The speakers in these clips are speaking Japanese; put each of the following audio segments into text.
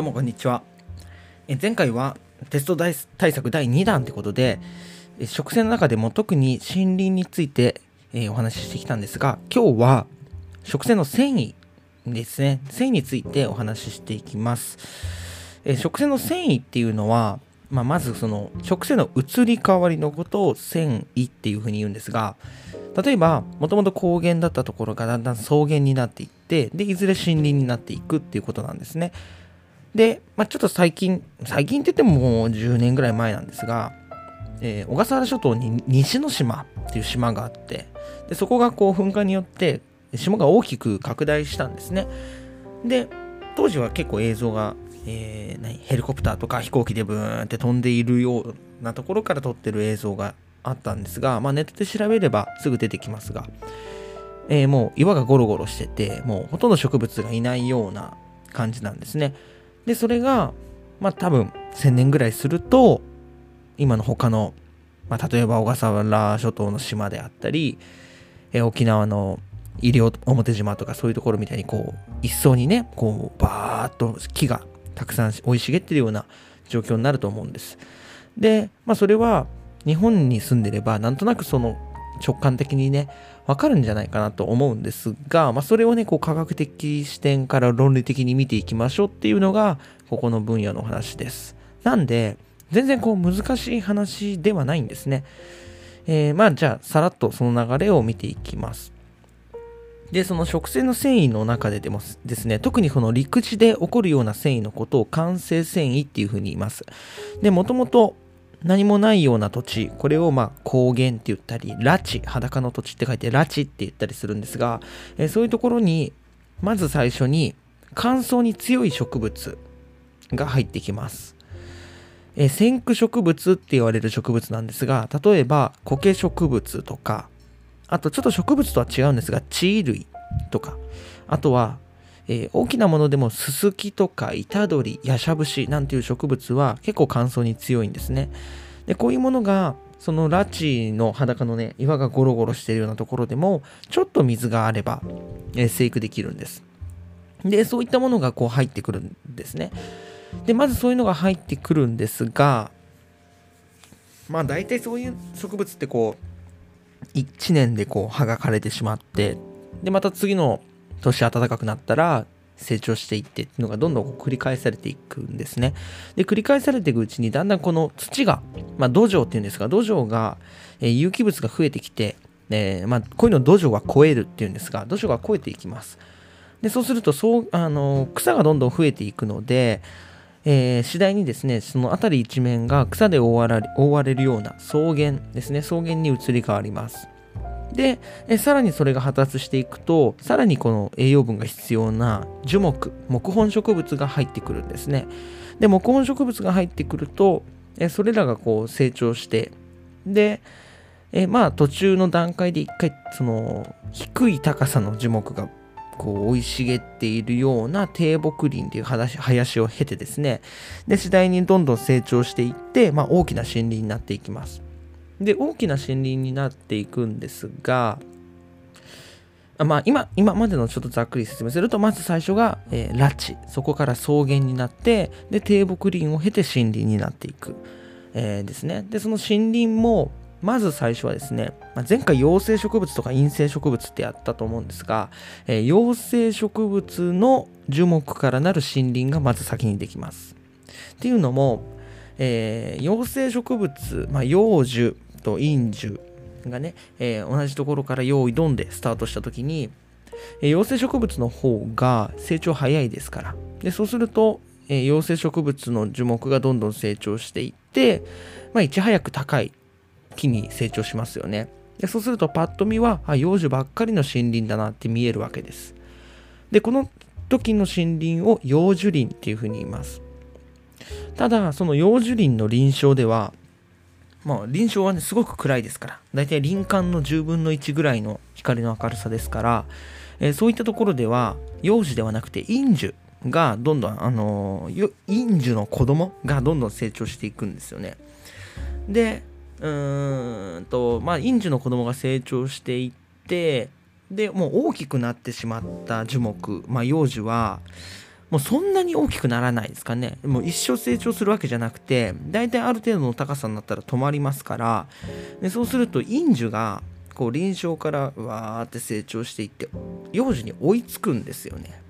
どうもこんにちは。え前回はテスト対策第2弾ということで、え植生の中でも特に森林について、えお話ししてきたんですが、今日は植生の繊維ですね。繊維についてお話ししていきます。え植生の繊維っていうのは、まあ、まずその植生の移り変わりのことを繊維っていうふうに言うんですが、例えばもともと高原だったところがだんだん草原になっていってでいずれ森林になっていくっていうことなんですねで、まあ、ちょっと最近最近って言ってももう10年ぐらい前なんですが、えー、小笠原諸島に西之島っていう島があってでそこがこう噴火によって島が大きく拡大したんですねで当時は結構映像が、えー、何ヘリコプターとか飛行機でブーンって飛んでいるようなところから撮ってる映像があったんですが、まあ、ネットで調べればすぐ出てきますが、えー、もう岩がゴロゴロしてて、もうほとんど植物がいないような感じなんですね。で、それが、まあ多分1000年ぐらいすると、今の他の、まあ、例えば小笠原諸島の島であったり、え、沖縄の西表島とかそういうところみたいにこう一層にねこうバーッと木がたくさん生い茂ってるような状況になると思うんです。で、まあ、それは日本に住んでればなんとなくその直感的にねわかるんじゃないかなと思うんですが、まあ、それをねこう科学的視点から論理的に見ていきましょうっていうのがここの分野の話です。なんで全然こう難しい話ではないんですね、えー、まあじゃあさらっとその流れを見ていきます。でその植生の繊維の中ででもですね特にこの陸地で起こるような繊維のことを間性繊維っていうふうに言います。でもともと何もないような土地これをまあ高原って言ったり裸地裸の土地って書いて裸地って言ったりするんですが、えー、そういうところにまず最初に乾燥に強い植物が入ってきます、えー、先駆植物って言われる植物なんですが例えば苔植物とかあとちょっと植物とは違うんですが地衣類とかあとはえー、大きなものでもススキとかイタドリ、ヤシャブシなんていう植物は結構乾燥に強いんですね。で、こういうものがそのラチの裸のね、岩がゴロゴロしてるようなところでも、ちょっと水があれば、えー、生育できるんです。で、そういったものがこう入ってくるんですね。で、まずそういうのが入ってくるんですが、まあ大体そういう植物ってこう、1年でこう葉が枯れてしまって、で、また次の年暖かくなったら成長していってっていうのがどんどん繰り返されていくんですね。で、繰り返されていくうちにだんだんこの土が、まあ土壌っていうんですが、土壌が、えー、有機物が増えてきて、えー、まあこういうのを土壌が超えるっていうんですが、土壌が超えていきます。で、そうすると、そう、あの、草がどんどん増えていくので、えー、次第にですね、その辺り一面が草で覆われ覆われるような草原ですね、草原に移り変わります。でえさらにそれが発達していくとさらにこの栄養分が必要な樹木木本植物が入ってくるんですね。で木本植物が入ってくるとえそれらがこう成長してでえまあ途中の段階で一回その低い高さの樹木がこう生い茂っているような低木林という林を経てですね。で次第にどんどん成長していって、まあ、大きな森林になっていきます。で大きな森林になっていくんですがまあ今今までのちょっとざっくり説明するとまず最初が、えー、拉致。そこから草原になってで低木林を経て森林になっていく、えー、ですね。でその森林もまず最初はですね、まあ、前回陽性植物とか陰性植物ってやったと思うんですが、えー、陽性植物の樹木からなる森林がまず先にできます。っていうのも、えー、陽性植物、まあ、陽樹と陰樹がね、えー、同じところから用意ドンでスタートした時に、えー、陽性植物の方が成長早いですから。でそうすると、えー、陽性植物の樹木がどんどん成長していって、まあ、いち早く高い木に成長しますよね。でそうするとパッと見はあ幼樹ばっかりの森林だなって見えるわけです。でこの時の森林を幼樹林っていうふうに言います。ただその幼樹林の臨床ではまあ、臨床はね、すごく暗いですから、だいたい輪間の10分の1ぐらいの光の明るさですから、えー、そういったところでは、幼児ではなくて陰樹がどんどん、あのー、陰樹の子供がどんどん成長していくんですよね。で、うーんと、まあ、陰樹の子供が成長していって、で、もう大きくなってしまった樹木、まあ、幼樹は、もうそんなに大きくならないですかね。もう一生成長するわけじゃなくて大体ある程度の高さになったら止まりますからでそうすると陰樹がこう臨床からわーって成長していって幼児に追いつくんですよね。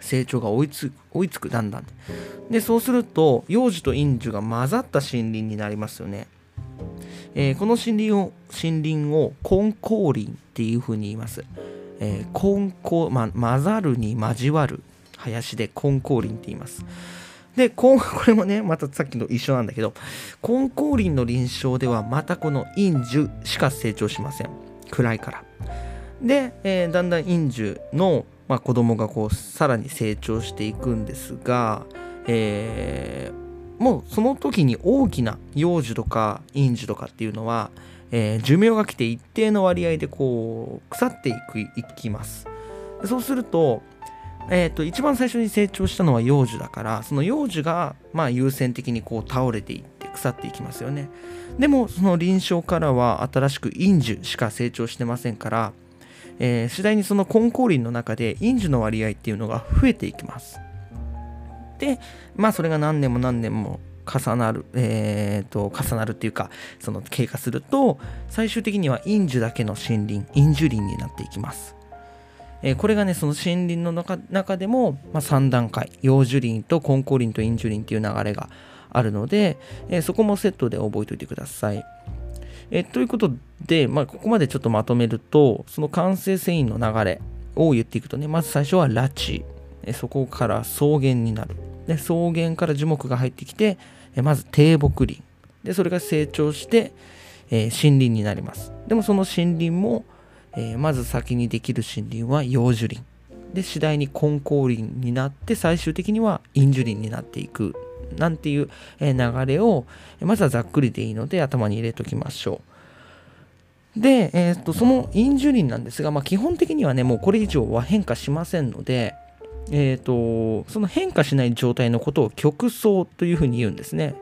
成長が追いつく追いつくだんだんで。そうすると幼児と陰樹が混ざった森林になりますよね。えー、この森林を森林を根高林っていうふうに言います。えー、根高、ま、混ざるに交わる。林で根高林って言います。で、これもね、またさっきの一緒なんだけど、根高林の臨床ではまたこの陰樹しか成長しません。暗いから。で、えー、だんだん陰樹の、まあ、子供がこうさらに成長していくんですが、えー、もうその時に大きな幼児とか陰児とかっていうのは、えー、寿命が来て一定の割合でこう腐っていくいきますそうすると,、えーと、一番最初に成長したのは幼児だからその幼児がまあ優先的にこう倒れていって腐っていきますよね。でもその臨床からは新しく陰樹しか成長してませんから、えー、次第にその根高林の中で陰樹の割合っていうのが増えていきます。でまあそれが何年も何年も重なる、えーと、重なるっていうかその経過すると最終的には陰樹だけの森林陰樹林になっていきます、えー、これがねその森林の中でも、まあ、3段階陽樹林と根高林と陰樹林っていう流れがあるので、えー、そこもセットで覚えておいてください。えー、ということで、まあ、ここまでちょっとまとめるとその完成繊維の流れを言っていくとねまず最初は拉致。えそこから草原になる。で草原から樹木が入ってきてえまず低木林。でそれが成長して、え、森林になります。でもその森林も、えー、まず先にできる森林は葉樹林で次第に根高林になって最終的には陰樹林になっていくなんていう、流れをまずはざっくりでいいので頭に入れときましょうで、えーと、とその陰樹林なんですが、まあ、基本的にはねもうこれ以上は変化しませんので、えーと、その変化しない状態のことを極層というふうに言うんですね。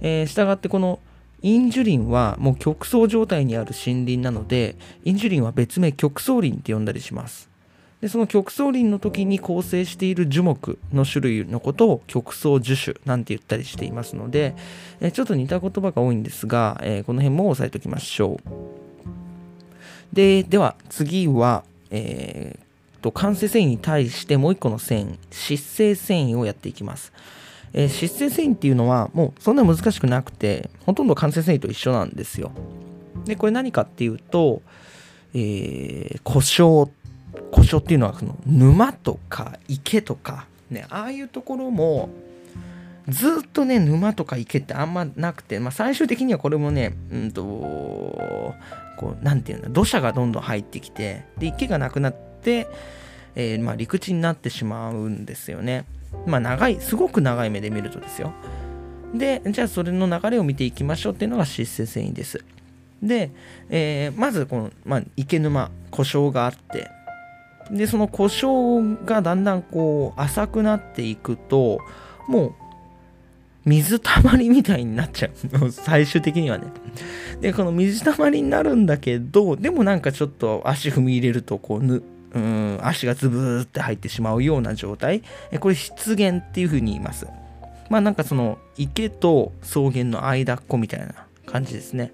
えー、したがってこのインジュリンはもう極層状態にある森林なのでインジュリンは別名極層林って呼んだりします。でその極層林の時に構成している樹木の種類のことを極層樹種なんて言ったりしていますので、え、ちょっと似た言葉が多いんですが、えー、この辺も押さえておきましょう。ででは次は、えと間接繊維に対してもう一個の繊維湿性繊維をやっていきます、えー、湿性繊維っていうのはもうそんな難しくなくてほとんど間接繊維と一緒なんですよでこれ何かっていうと、えー、故障故障っていうのはその沼とか池とかねああいうところもずっとね沼とか池ってあんまなくて、まあ、最終的にはこれもねうんとこう何て言うんだ土砂がどんどん入ってきてで池がなくなって、えー、まあ、陸地になってしまうんですよね。まあ長い、すごく長い目で見るとですよ。で、じゃあそれの流れを見ていきましょうっていうのが湿性繊維です。で、えー、まずこの、まあ、池沼、故障があって、で、その故障がだんだんこう浅くなっていくと、もう水たまりみたいになっちゃう。最終的にはね。で、この水たまりになるんだけど、でもなんかちょっと足踏み入れると、こうぬ、うん足がズブーって入ってしまうような状態。これ湿原っていう風に言います。まあなんかその池と草原の間っこみたいな感じですね。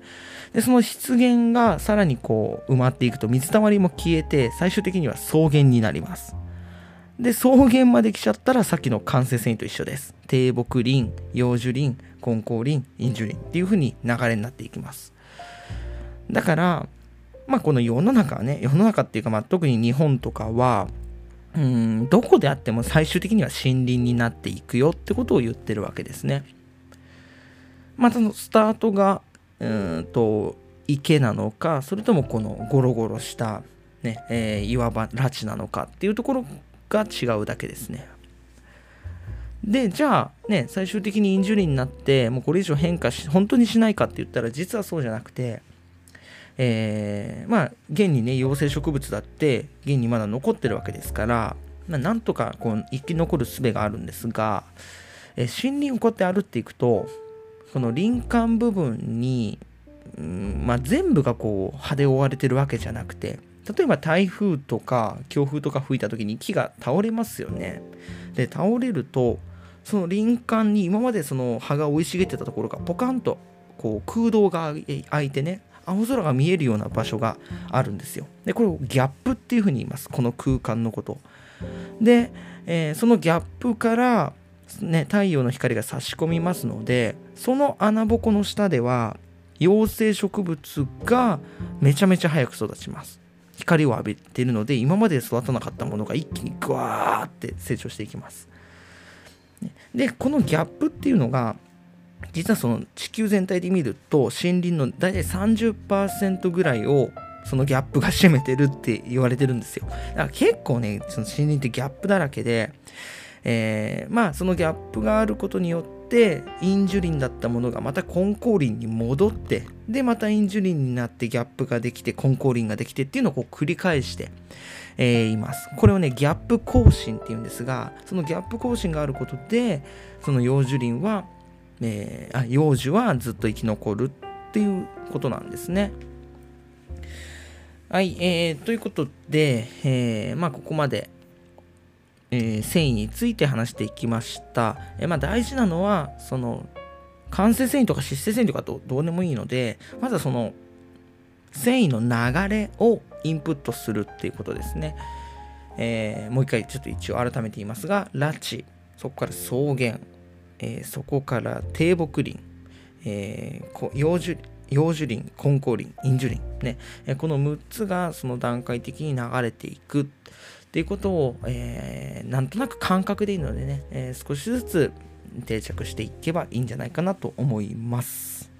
でその湿原がさらにこう埋まっていくと水たまりも消えて最終的には草原になります。で草原まで来ちゃったらさっきの間接繊維と一緒です。低木林葉樹林根高林陰樹林っていう風に流れになっていきます。だからまあ、この世の中はね、世の中っていうか、まあ、特に日本とかは、うん、どこであっても最終的には森林になっていくよってことを言ってるわけですね。まあ、そのスタートが、うんと、池なのか、それともこのゴロゴロした、ね、えー、岩場、拉致なのかっていうところが違うだけですね。で、じゃあ、ね、最終的にインジュリーになって、もうこれ以上変化し、本当にしないかって言ったら、実はそうじゃなくて、えー、まあ現にね陽性植物だって現にまだ残ってるわけですから、まあ、なんとかこう生き残る術があるんですが、えー、森林をこうやって歩っていくとこの林間部分に、うんまあ、全部がこう葉で覆われてるわけじゃなくて例えば台風とか強風とか吹いた時に木が倒れますよね。で倒れるとその林間に今までその葉が生い茂ってたところがポカンとこう空洞が開いてね青空が見えるような場所があるんですよ。でこれをギャップっていうふうに言います。この空間のこと。で、えー、そのギャップからね、太陽の光が差し込みますのでその穴ぼこの下では陽性植物がめちゃめちゃ早く育ちます。光を浴びているので今まで育たなかったものが一気にグワーって成長していきます。でこのギャップっていうのが実はその地球全体で見ると森林の大体30%ぐらいをそのギャップが占めてるって言われてるんですよ。だから結構ねその森林ってギャップだらけでえー、まあそのギャップがあることによってインジュリンだったものがまたコンコーリンに戻ってでまたインジュリンになってギャップができてコンコーリンができてっていうのをこう繰り返して、えー、います。これをねギャップ更新っていうんですがそのギャップ更新があることでその葉樹林は、えー、あ幼樹はずっと生き残るっていうことなんですねはい、えー、ということで、えー、まあここまでえー、繊維について話していきました。え、まあ、大事なのは、その、間接繊維とか湿性繊維とかどどうでもいいので、まずはその、繊維の流れをインプットするっていうことですね。えー、もう一回ちょっと一応改めて言いますが、拉致、そこから草原、えー、そこから低木林、えー、幼樹幼樹林、根高林、陰樹林、ねえ、この6つがその段階的に流れていくっていうことを、えー、なんとなく感覚でいいのでね、えー、少しずつ定着していけばいいんじゃないかなと思います。